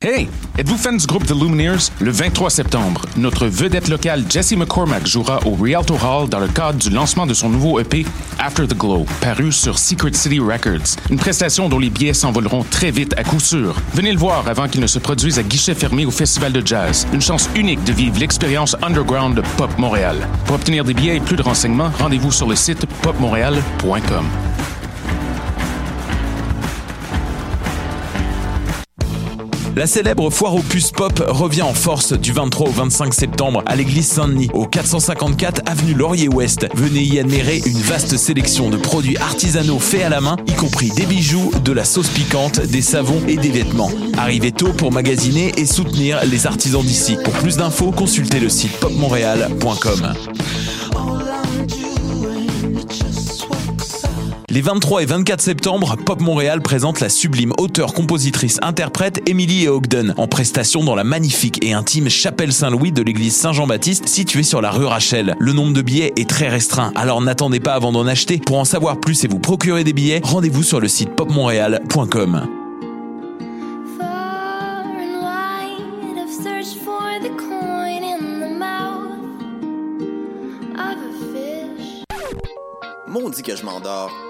Hey! Êtes-vous fan du groupe The Lumineers? Le 23 septembre, notre vedette locale Jesse McCormack jouera au Rialto Hall dans le cadre du lancement de son nouveau EP After the Glow, paru sur Secret City Records. Une prestation dont les billets s'envoleront très vite à coup sûr. Venez le voir avant qu'il ne se produise à guichet fermé au Festival de Jazz. Une chance unique de vivre l'expérience underground de Pop Montréal. Pour obtenir des billets et plus de renseignements, rendez-vous sur le site popmontréal.com. La célèbre foire aux puces pop revient en force du 23 au 25 septembre à l'église Saint-Denis, au 454 avenue Laurier-Ouest. Venez y admirer une vaste sélection de produits artisanaux faits à la main, y compris des bijoux, de la sauce piquante, des savons et des vêtements. Arrivez tôt pour magasiner et soutenir les artisans d'ici. Pour plus d'infos, consultez le site popmontréal.com. Les 23 et 24 septembre, Pop Montréal présente la sublime auteure, compositrice, interprète Emily Ogden en prestation dans la magnifique et intime chapelle Saint-Louis de l'église Saint-Jean-Baptiste située sur la rue Rachel. Le nombre de billets est très restreint, alors n'attendez pas avant d'en acheter. Pour en savoir plus et vous procurer des billets, rendez-vous sur le site popmontréal.com. Fish. Maudit que je m'endors.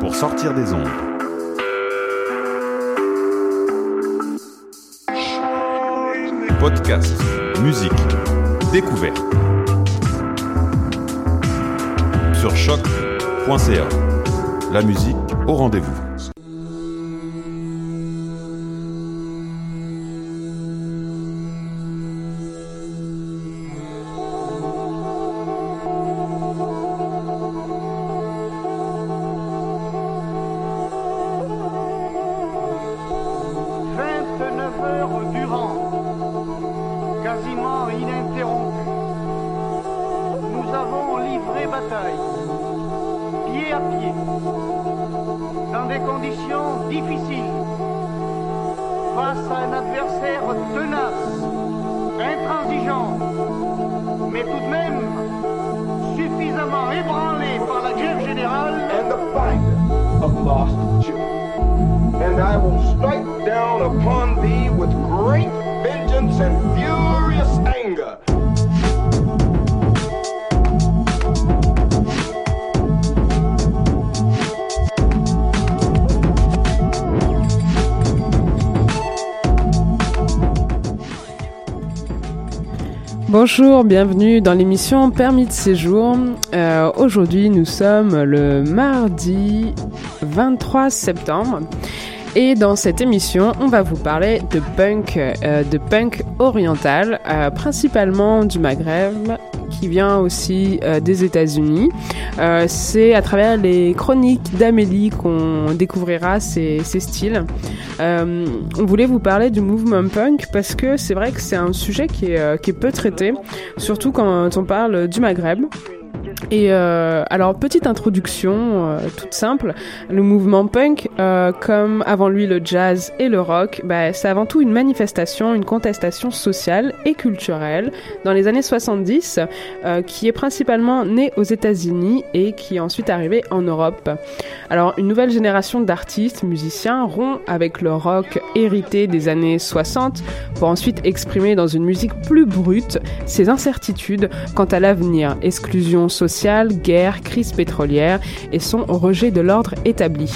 pour sortir des ondes. Podcast, musique, découverte. Sur choc.ca. La musique au rendez-vous. À pied, dans des conditions difficiles, face à un adversaire tenace, intransigeant, mais tout de même suffisamment ébranlé par la grève générale and the finder of lost children. And I will strike down upon thee with great vengeance and furious anger. Bonjour, bienvenue dans l'émission Permis de séjour. Euh, Aujourd'hui, nous sommes le mardi 23 septembre. Et dans cette émission, on va vous parler de punk, euh, de punk oriental, euh, principalement du Maghreb, qui vient aussi euh, des États-Unis. C'est à travers les chroniques d'Amélie qu'on découvrira ces, styles. On voulait vous parler du mouvement punk parce que c'est vrai que c'est un sujet qui est, qui est peu traité, surtout quand on parle du Maghreb. Et euh, alors petite introduction euh, toute simple, le mouvement punk, euh, comme avant lui le jazz et le rock, bah, c'est avant tout une manifestation, une contestation sociale et culturelle dans les années 70, euh, qui est principalement née aux États-Unis et qui est ensuite arrivée en Europe. Alors une nouvelle génération d'artistes, musiciens rompt avec le rock hérité des années 60 pour ensuite exprimer dans une musique plus brute ses incertitudes quant à l'avenir, exclusion sociale, guerre, crise pétrolière et son rejet de l'ordre établi.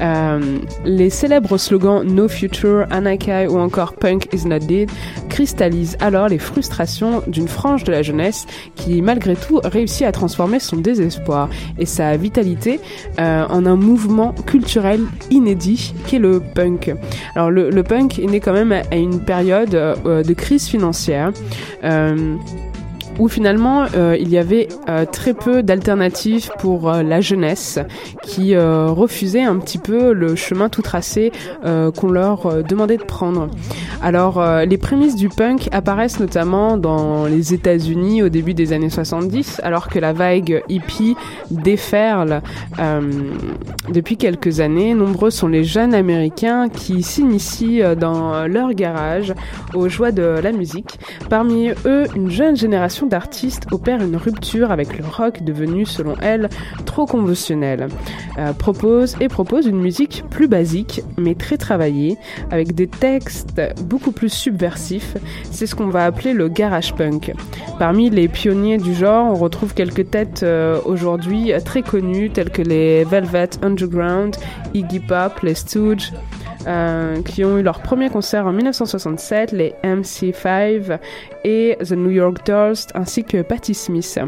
Euh, les célèbres slogans No Future, Anakai ou encore Punk is not dead cristallisent alors les frustrations d'une frange de la jeunesse qui, malgré tout, réussit à transformer son désespoir et sa vitalité euh, en un mouvement culturel inédit qu'est le punk. Alors le, punk est né quand même à, une période euh, de crise financière. Où finalement euh, il y avait euh, très peu d'alternatives pour euh, la jeunesse qui euh, refusait un petit peu le chemin tout tracé euh, qu'on leur demandait de prendre. Alors les prémices du punk apparaissent notamment dans les États-Unis au début des années 70, alors que la vague hippie déferle depuis quelques années. Nombreux sont les jeunes américains qui s'initient dans leur garage aux joies de la musique. Parmi eux, une jeune génération d'artistes opère une rupture avec le rock devenu, selon elle, trop conventionnel. Euh, propose et propose une musique plus basique, mais très travaillée, avec des textes beaucoup plus subversifs. C'est ce qu'on va appeler le garage punk. Parmi les pionniers du genre, on retrouve quelques têtes euh, aujourd'hui très connues, telles que les Velvet Underground, Iggy Pop, les Stooges, euh, qui ont eu leur premier concert en 1967, les MC5 et The New York Dolls, ainsi que Patti Smith.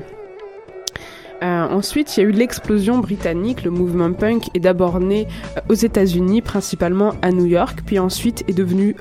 Euh, ensuite, il y a eu l'explosion britannique. Le mouvement punk est d'abord né euh, aux États-Unis, principalement à New York, puis ensuite est devenu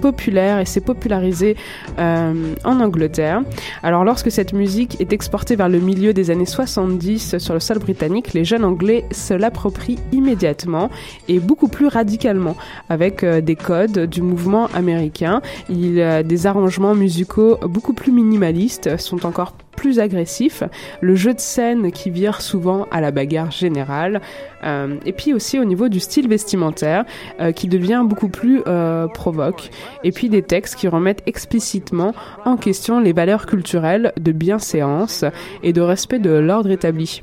populaire et s'est popularisé euh, en Angleterre. Alors, lorsque cette musique est exportée vers le milieu des années 70 sur le sol britannique, les jeunes Anglais se l'approprient immédiatement et beaucoup plus radicalement, avec euh, des codes du mouvement américain. Il a des arrangements musicaux beaucoup plus minimalistes, sont encore plus agressif, le jeu de scène qui vire souvent à la bagarre générale, euh, et puis aussi au niveau du style vestimentaire euh, qui devient beaucoup plus euh, provoque, et puis des textes qui remettent explicitement en question les valeurs culturelles de bienséance et de respect de l'ordre établi.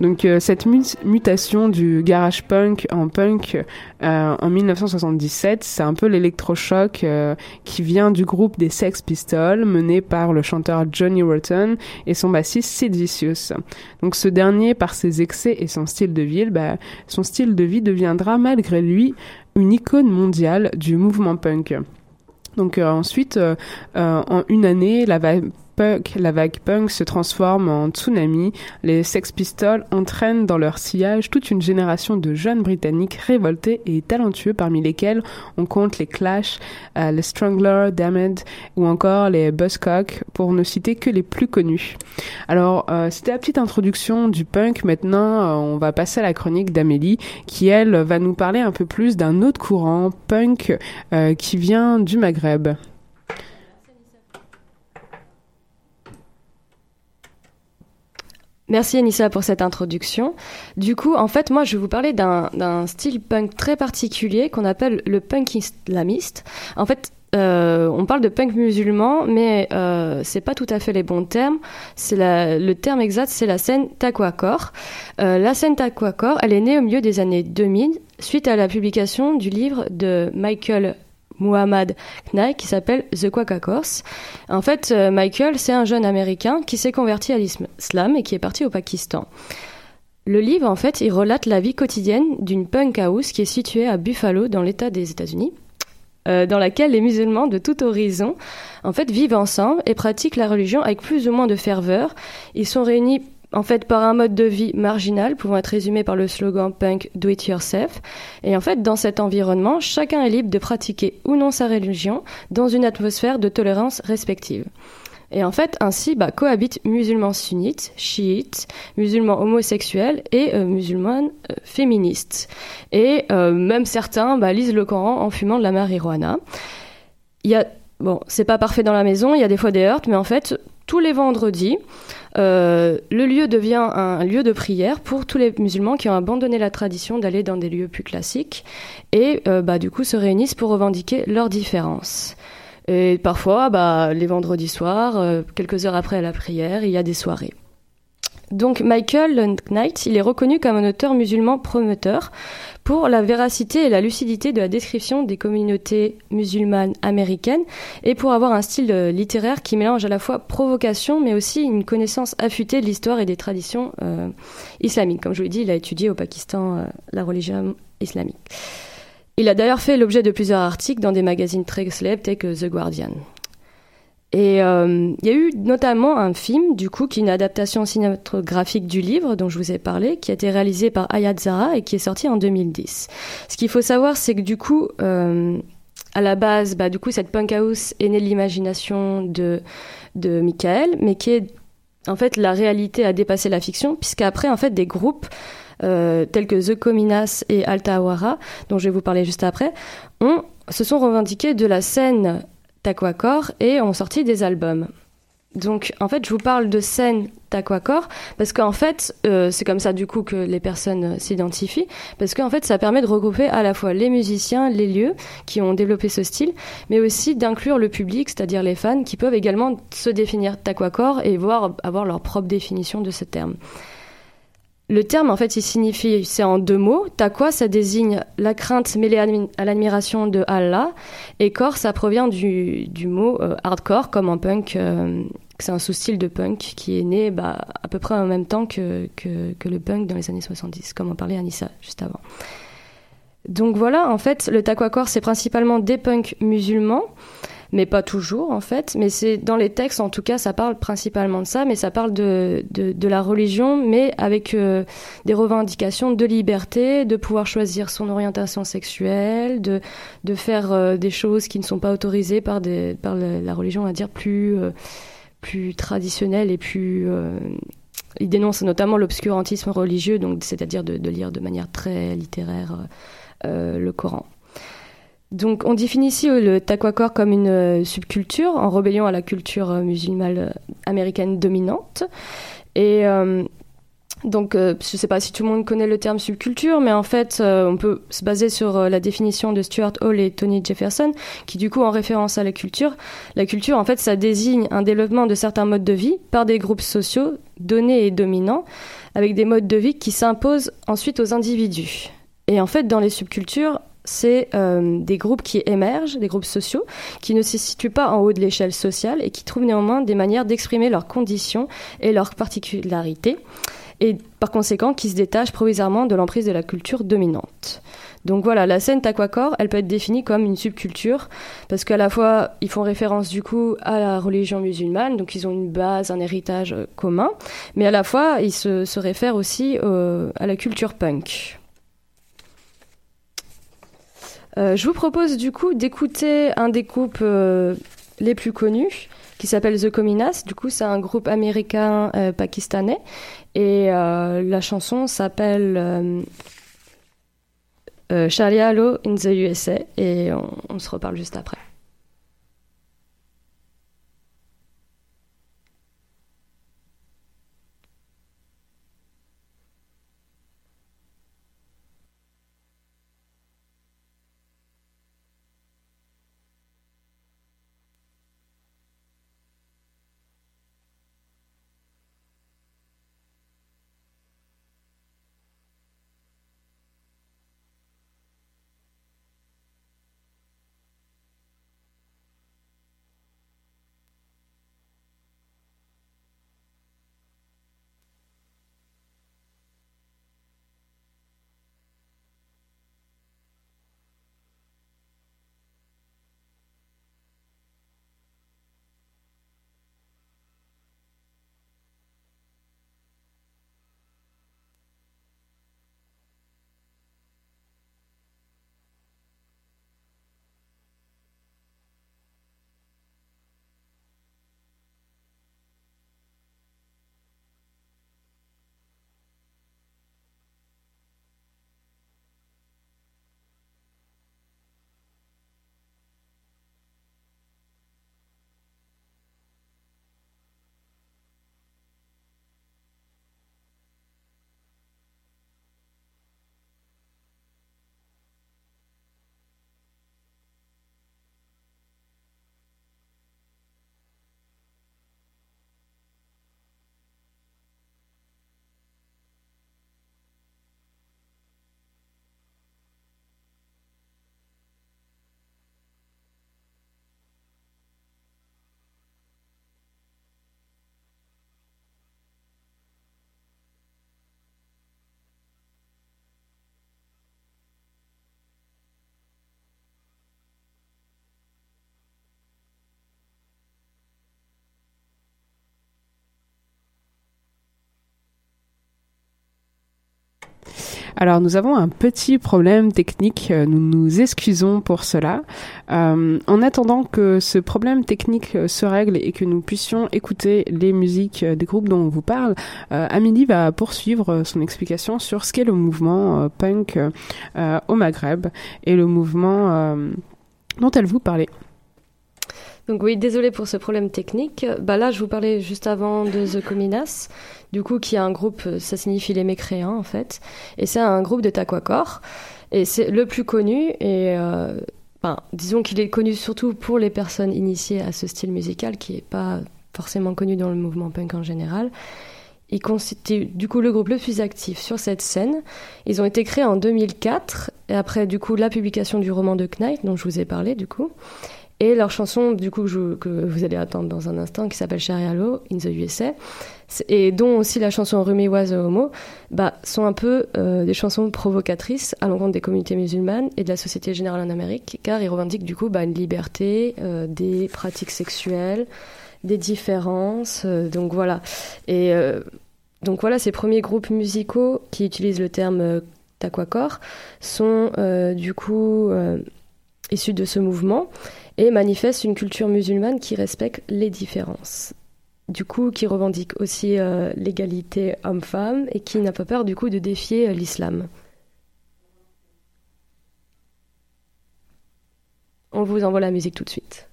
Donc euh, cette mu- mutation du garage punk en punk euh, en 1977, c'est un peu l'électrochoc euh, qui vient du groupe des Sex Pistols mené par le chanteur Johnny Rotten et son bassiste Sid Vicious. Donc ce dernier, par ses excès et son style de vie, bah, son style de vie deviendra malgré lui une icône mondiale du mouvement punk. Donc euh, ensuite, euh, euh, en une année, la vague punk, la vague punk se transforme en tsunami. Les Sex Pistols entraînent dans leur sillage toute une génération de jeunes britanniques révoltés et talentueux, parmi lesquels on compte les Clash, euh, les Strangler, Damned ou encore les Buzzcock, pour ne citer que les plus connus. Alors, euh, c'était la petite introduction du punk. Maintenant, euh, on va passer à la chronique d'Amélie, qui elle va nous parler un peu plus d'un autre courant punk qui vient du Maghreb. Merci Anissa pour cette introduction. Du coup, en fait, moi, je vais vous parler d'un style punk très particulier qu'on appelle le punk islamiste. En fait, euh, on parle de punk musulman, mais euh, c'est pas tout à fait les bons termes. C'est le terme exact, c'est la scène Takwakor. Euh, la scène Takwakor, elle est née au milieu des années 2000 suite à la publication du livre de Michael Muhammad Knight qui s'appelle The Quakakors. En fait, euh, Michael, c'est un jeune américain qui s'est converti à l'islam et qui est parti au Pakistan. Le livre, en fait, il relate la vie quotidienne d'une punk house qui est située à Buffalo, dans l'État des États-Unis, euh, dans laquelle les musulmans de tout horizon, en fait, vivent ensemble et pratiquent la religion avec plus ou moins de ferveur. Ils sont réunis, en fait, par un mode de vie marginal, pouvant être résumé par le slogan punk Do It Yourself. Et en fait, dans cet environnement, chacun est libre de pratiquer ou non sa religion dans une atmosphère de tolérance respective. Et en fait, ainsi bah, cohabitent musulmans sunnites, chiites, musulmans homosexuels et euh, musulmanes euh, féministes. Et euh, même certains bah, lisent le Coran en fumant de la marijuana. Il y a, bon, c'est pas parfait dans la maison, il y a des fois des heurts, mais en fait, tous les vendredis, euh, le lieu devient un lieu de prière pour tous les musulmans qui ont abandonné la tradition d'aller dans des lieux plus classiques et euh, bah, du coup se réunissent pour revendiquer leurs différences. Et parfois, bah, les vendredis soirs, euh, quelques heures après la prière, il y a des soirées. Donc Michael Knight, il est reconnu comme un auteur musulman promoteur pour la véracité et la lucidité de la description des communautés musulmanes américaines et pour avoir un style euh, littéraire qui mélange à la fois provocation mais aussi une connaissance affûtée de l'histoire et des traditions euh, islamiques. Comme je vous l'ai dit, il a étudié au Pakistan euh, la religion islamique. Il a d'ailleurs fait l'objet de plusieurs articles dans des magazines très célèbres tels que The Guardian. Et euh, il y a eu notamment un film, du coup, qui est une adaptation cinématographique du livre dont je vous ai parlé, qui a été réalisé par Ayat Zara et qui est sorti en 2010. Ce qu'il faut savoir, c'est que du coup, euh, à la base, bah, du coup, cette punk house est née de l'imagination de, de Michael, mais qui est, en fait, la réalité a dépassé la fiction, puisqu'après, en fait, des groupes euh, tels que The Cominas et Alta Awara, dont je vais vous parler juste après, ont, se sont revendiqués de la scène Taquacor et ont sorti des albums. Donc, en fait, je vous parle de scène Taquacor parce qu'en fait, euh, c'est comme ça du coup que les personnes euh, s'identifient, parce qu'en fait, ça permet de regrouper à la fois les musiciens, les lieux qui ont développé ce style, mais aussi d'inclure le public, c'est-à-dire les fans, qui peuvent également se définir Taquacor et voir avoir leur propre définition de ce terme. Le terme, en fait, il signifie, c'est en deux mots. Taqwa, ça désigne la crainte mêlée à l'admiration de Allah. Et core, ça provient du, mot euh, hardcore, comme en punk. Euh, c'est un sous-style de punk qui est né bah, à peu près en même temps que, que, le punk dans les années 70, comme en parlait Anissa juste avant. Donc voilà, en fait, le core, c'est principalement des punks musulmans mais pas toujours en fait. Mais c'est dans les textes, en tout cas, ça parle principalement de ça, mais ça parle de, de, la religion, mais avec euh, des revendications de liberté, de pouvoir choisir son orientation sexuelle, de, de faire euh, des choses qui ne sont pas autorisées par, des, par la, religion, on va dire, plus, euh, plus traditionnelle et plus... il dénonce notamment l'obscurantisme religieux, donc c'est-à-dire de, lire de manière très littéraire le Coran. Donc, on définit ici euh, le taquacor comme une euh, subculture en rébellion à la culture euh, musulmane américaine dominante. Et donc, je ne sais pas si tout le monde connaît le terme subculture, mais en fait, on peut se baser sur la définition de Stuart Hall et Tony Jefferson, qui du coup, en référence à la culture, la culture, en fait, ça désigne un développement de certains modes de vie par des groupes sociaux donnés et dominants, avec des modes de vie qui s'imposent ensuite aux individus. Et en fait, dans les subcultures, c'est euh, des groupes qui émergent, des groupes sociaux, qui ne se situent pas en haut de l'échelle sociale et qui trouvent néanmoins des manières d'exprimer leurs conditions et leurs particularités, et par conséquent qui se détachent provisoirement de l'emprise de la culture dominante. Donc voilà, la scène Taquacor, elle peut être définie comme une subculture, parce qu'à la fois, ils font référence du coup à la religion musulmane, donc ils ont une base, un héritage euh, commun, mais à la fois, ils se, réfèrent aussi euh, à la culture punk. Euh, je vous propose du coup d'écouter un des groupes euh, les plus connus qui s'appelle The Cominas. Du coup, c'est un groupe américain euh, pakistanais et la chanson s'appelle Sharia Law in the USA et on se reparle juste après. Alors nous avons un petit problème technique, euh, nous nous excusons pour cela. Euh, en attendant que ce problème technique euh, se règle et que nous puissions écouter les musiques des groupes dont on vous parle, Amélie va poursuivre son explication sur ce qu'est le mouvement punk au Maghreb et le mouvement dont elle vous parlait. Donc oui, désolé pour ce problème technique. Bah là, je vous parlais juste avant de The Cominas, du coup, qui est un groupe, euh, ça signifie les mécréants en fait, et c'est un groupe de Taquacor, et c'est le plus connu, et euh, ben, disons qu'il est connu surtout pour les personnes initiées à ce style musical, qui est pas forcément connu dans le mouvement punk en général. Ils constituent du coup le groupe le plus actif sur cette scène. Ils ont été créés en 2004, et après du coup la publication du roman de Knight, dont je vous ai parlé du coup. Et leur chanson, du coup, que, vous allez attendre dans un instant, qui s'appelle Law in the USA, et dont aussi la chanson Rumi Was a Homo, bah, sont un peu euh, des chansons provocatrices à l'encontre des communautés musulmanes et de la société générale en Amérique, car ils revendiquent du coup bah, une liberté, euh, des pratiques sexuelles, des différences, euh, donc voilà. Et donc voilà, ces premiers groupes musicaux qui utilisent le terme Taquacor sont du coup issus de ce mouvement et manifestent une culture musulmane qui respecte les différences. Du coup, qui revendique aussi euh, l'égalité homme-femme et qui n'a pas peur du coup de défier euh, l'islam. On vous envoie la musique tout de suite.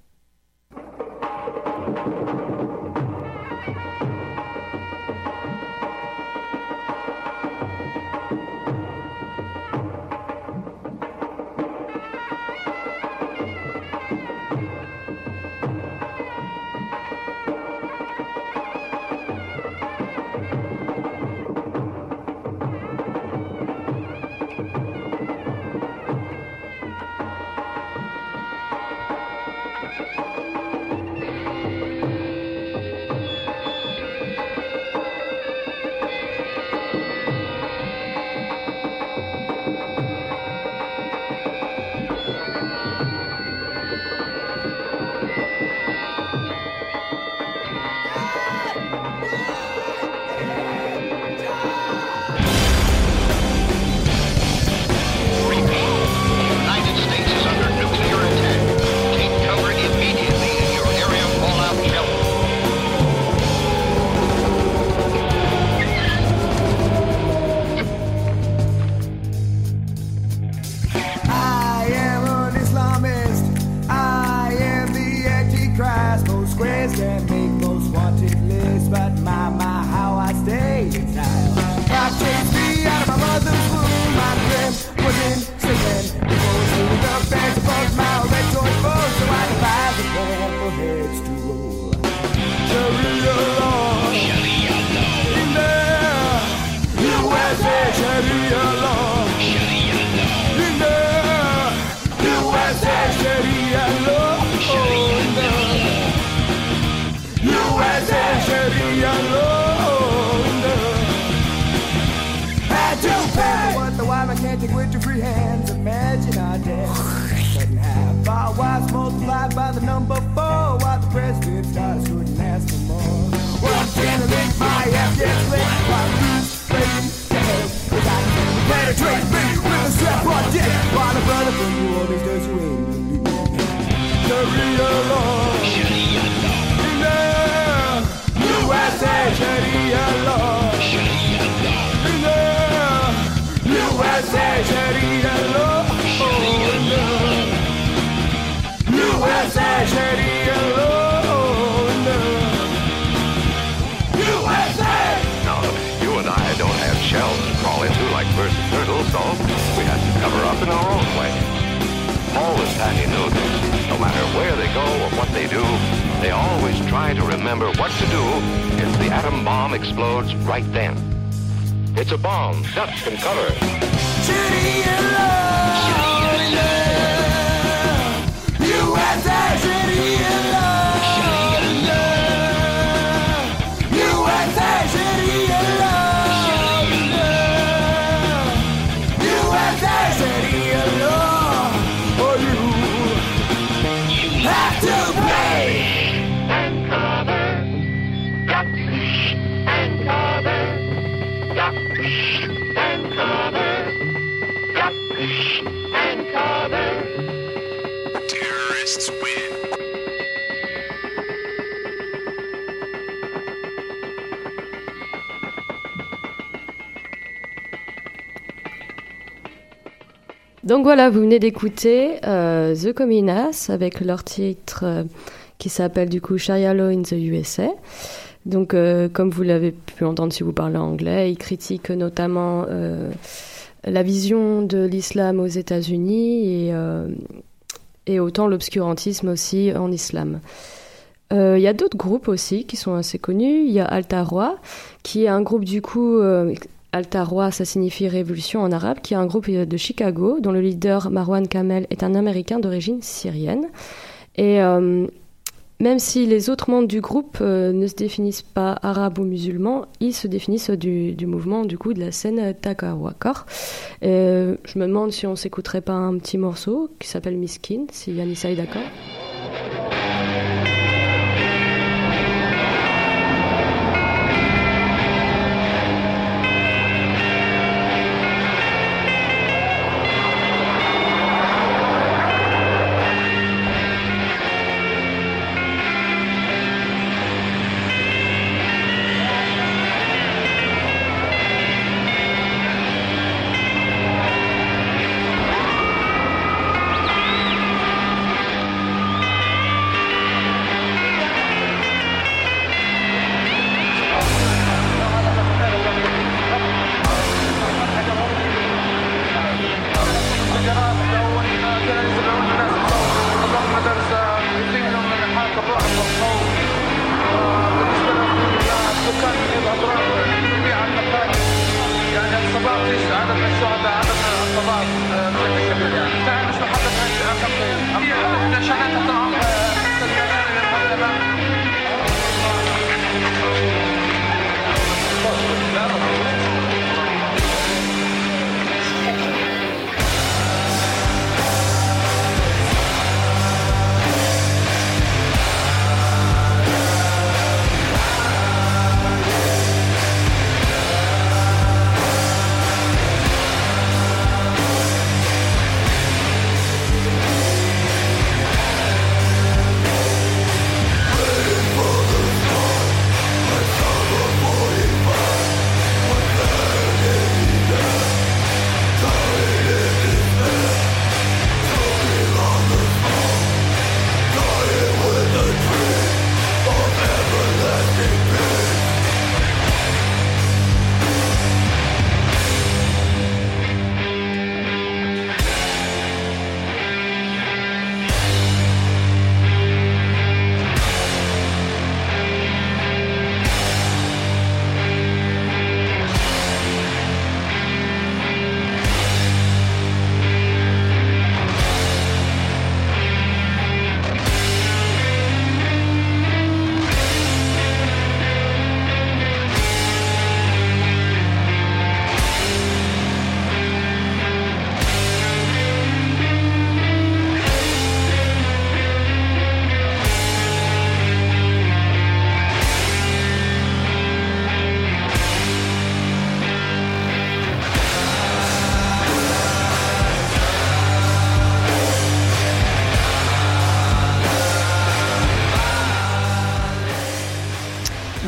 While the brother from New Orleans does you in the Sharia law. Sharia law. In the USA, No matter where they go or what they do, they always try to remember what to do if the atom bomb explodes right then. It's a bomb. Duck can cover. Sharia law. Donc voilà, vous venez d'écouter euh, The Cominas avec leur titre euh, qui s'appelle du coup Sharia Law in the USA. Donc, euh, comme vous l'avez pu entendre si vous parlez anglais, ils critiquent notamment la vision de l'islam aux États-Unis et, autant l'obscurantisme aussi en islam. Il y a d'autres groupes aussi qui sont assez connus. Il y a Alta Roi, qui est un groupe du coup. Alta Roi, ça signifie révolution en arabe, qui est un groupe euh, de Chicago, dont le leader Marwan Kamel est un Américain d'origine syrienne. Et euh, même si les autres membres du groupe euh, ne se définissent pas arabes ou musulmans, ils se définissent du, mouvement du coup de la scène Takawakor. Euh, je me demande si on s'écouterait pas un petit morceau qui s'appelle Miskin, si Yanissa est d'accord.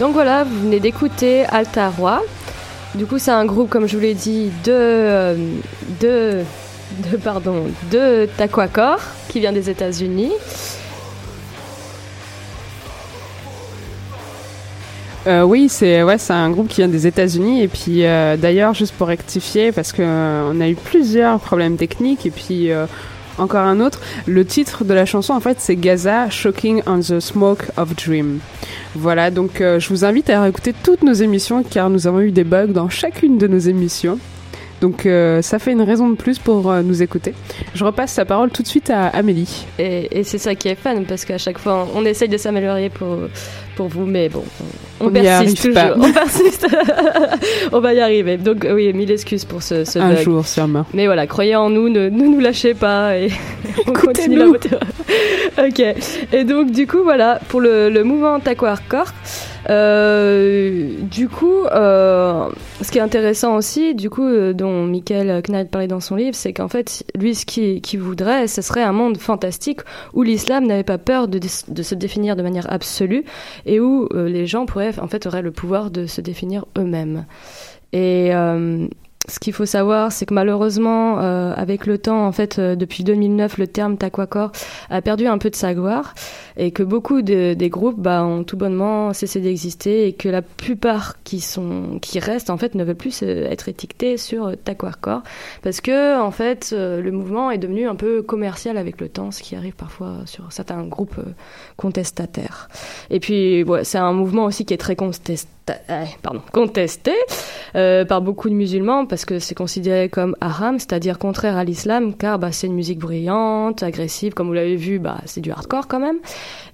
Donc voilà, vous venez d'écouter Alta Roi. Du coup, c'est un groupe, comme je vous l'ai dit, de, euh, de, pardon, de Taquacor, qui vient des États-Unis. Euh, oui, c'est ouais, c'est un groupe qui vient des États-Unis et puis euh, d'ailleurs juste pour rectifier parce que on a eu plusieurs problèmes techniques et puis encore un autre. Le titre de la chanson en fait c'est Gaza Shocking on the Smoke of Dream. Voilà donc euh, je vous invite à réécouter toutes nos émissions car nous avons eu des bugs dans chacune de nos émissions. Donc euh, ça fait une raison de plus pour euh, nous écouter. Je repasse la parole tout de suite à Amélie. Et, et c'est ça qui est fun, parce qu'à chaque fois, on essaye de s'améliorer pour, pour vous, mais bon, on, persiste pas. On persiste. on va y arriver. Donc oui, mille excuses pour ce, ce Un bug. jour sûrement. Mais voilà, croyez en nous, ne, ne nous lâchez pas et on continue la route. ok. Et donc du coup voilà pour le, le mouvement Taco Hardcore. Euh, du coup, euh, ce qui est intéressant aussi, du coup, euh, dont Michael Knight parlait dans son livre, c'est qu'en fait, lui, ce qu'il qui voudrait, ce serait un monde fantastique où l'islam n'avait pas peur de, de se définir de manière absolue et où euh, les gens pourraient, en fait, auraient le pouvoir de se définir eux-mêmes. Et euh, ce qu'il faut savoir, c'est que malheureusement, euh, avec le temps, en fait, euh, depuis 2009, le terme taquacor a perdu un peu de sa gloire et que beaucoup de, des groupes bah, ont tout bonnement cessé d'exister et que la plupart qui sont qui restent en fait ne veulent plus être étiquetés sur euh, taquacor parce que en fait euh, le mouvement est devenu un peu commercial avec le temps, ce qui arrive parfois sur certains groupes euh, contestataires. Et puis ouais, c'est un mouvement aussi qui est très contesté contesté euh, par beaucoup de musulmans parce que c'est considéré comme haram, c'est-à-dire contraire à l'islam, car bah, c'est une musique bruyante, agressive, comme vous l'avez vu, bah, c'est du hardcore quand même,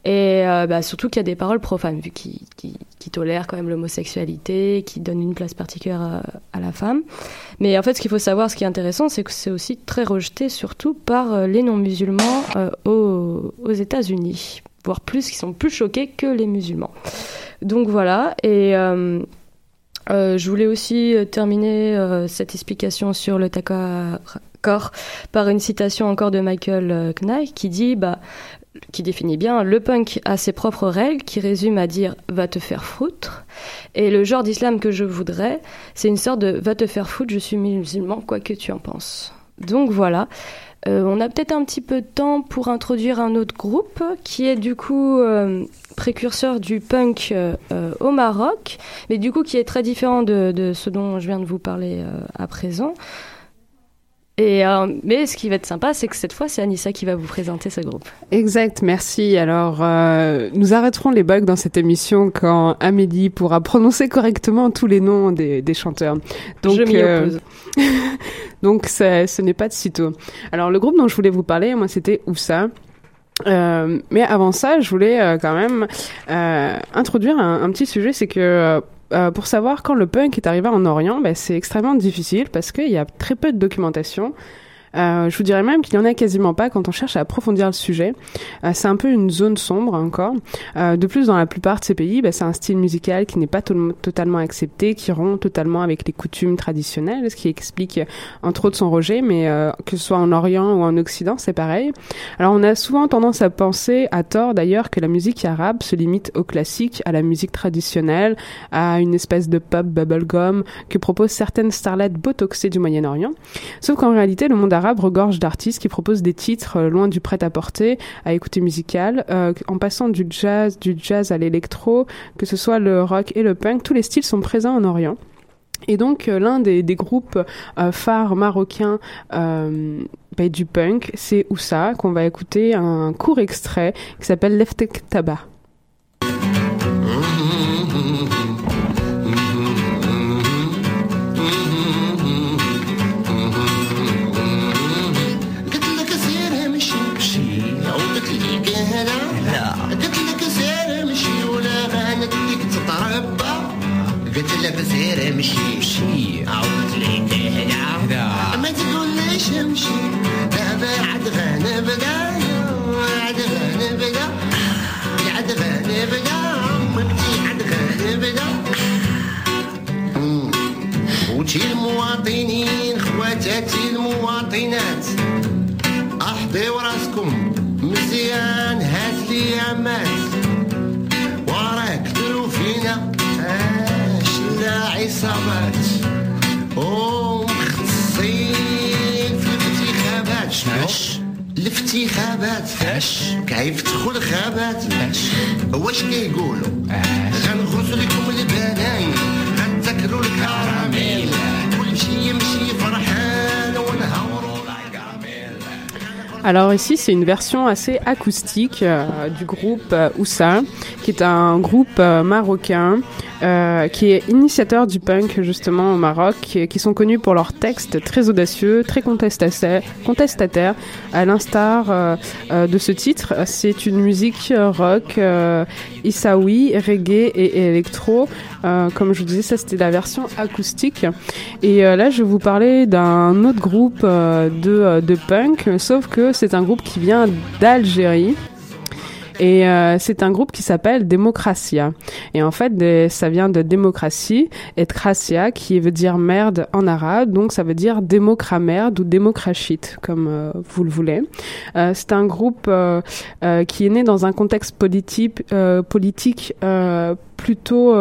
et euh, bah, surtout qu'il y a des paroles profanes, vu qu'ils qui, tolèrent quand même l'homosexualité, qui donnent une place particulière à, à, la femme. Mais en fait, ce qu'il faut savoir, ce qui est intéressant, c'est que c'est aussi très rejeté, surtout par euh, les non-musulmans euh, aux États-Unis, voire plus, qui sont plus choqués que les musulmans. Donc voilà, et euh, euh, je voulais aussi terminer euh, cette explication sur le corps par une citation encore de Michael Knight qui dit bah, qui définit bien le punk a ses propres règles qui résument à dire va te faire foutre et le genre d'islam que je voudrais c'est une sorte de va te faire foutre je suis musulman quoi que tu en penses donc voilà euh, on a peut-être un petit peu de temps pour introduire un autre groupe qui est du coup euh, précurseur du punk euh, au Maroc, mais du coup qui est très différent de, de, ce dont je viens de vous parler à présent. Et euh, mais ce qui va être sympa, c'est que cette fois, c'est Anissa qui va vous présenter ce groupe. Exact, merci. Alors, euh, nous arrêterons les bugs dans cette émission quand Amélie pourra prononcer correctement tous les noms des, des chanteurs. Donc, je m'y oppose. Euh, donc, ça, ce n'est pas de sitôt. Alors, le groupe dont je voulais vous parler, moi, c'était Oussa. Euh, mais avant ça, je voulais euh, quand même euh, introduire un, un, petit sujet, c'est que euh, pour savoir quand le punk est arrivé en Orient, ben, c'est extrêmement difficile parce qu'il y a très peu de documentation. Euh, je vous dirais même qu'il n'y en a quasiment pas quand on cherche à approfondir le sujet. Euh, c'est un peu une zone sombre encore. Euh, de plus, dans la plupart de ces pays, bah, c'est un style musical qui n'est pas to totalement accepté, qui rompt totalement avec les coutumes traditionnelles, ce qui explique entre autres son rejet, mais que ce soit en Orient ou en Occident, c'est pareil. Alors on a souvent tendance à penser, à tort d'ailleurs, que la musique arabe se limite au classique, à la musique traditionnelle, à une espèce de pop bubblegum que proposent certaines starlettes botoxées du Moyen-Orient. Sauf qu'en réalité, le monde arabe regorge d'artistes qui proposent des titres euh, loin du prêt-à-porter, à écouter musical, euh, en passant du jazz, du jazz à l'électro, que ce soit le rock et le punk, tous les styles sont présents en Orient. Et donc euh, l'un des, groupes phares marocains bah, du punk, c'est Oussa, qu'on va écouter un court extrait qui s'appelle Leftek Taba. سير امشي امشي عودت ليك هنا ما تقوليش امشي. دابا عاد غنبدا عاد غنبدا عاد غنبدا مبتي عاد غنبدا وتي المواطنين خواتاتي المواطنات. الانتخابات فاش كيفتحوا الخابات فاش واش كيقولوا غنغرسوا لكم البنان غنتاكلوا الكراميل كل شي يمشي فرحان ونهوروا Alors ici, c'est une version assez acoustique euh, du groupe euh, Oussa, qui est un groupe euh, marocain euh, qui est initiateur du punk justement au Maroc, qui, sont connus pour leurs textes très audacieux, très contestataires, à l'instar euh, de ce titre. C'est une musique rock, issaoui, reggae et, et électro. comme je vous disais, ça c'était la version acoustique. Et là, je vais vous parler d'un autre groupe de, de punk, sauf que c'est un groupe qui vient d'Algérie. Et euh, c'est un groupe qui s'appelle Démocratia. Et en fait, ça vient de démocratie et krasia qui veut dire merde en arabe. Donc ça veut dire démocramerde ou démocrachite, comme euh, vous le voulez. Euh, c'est un groupe qui est né dans un contexte politique, politique plutôt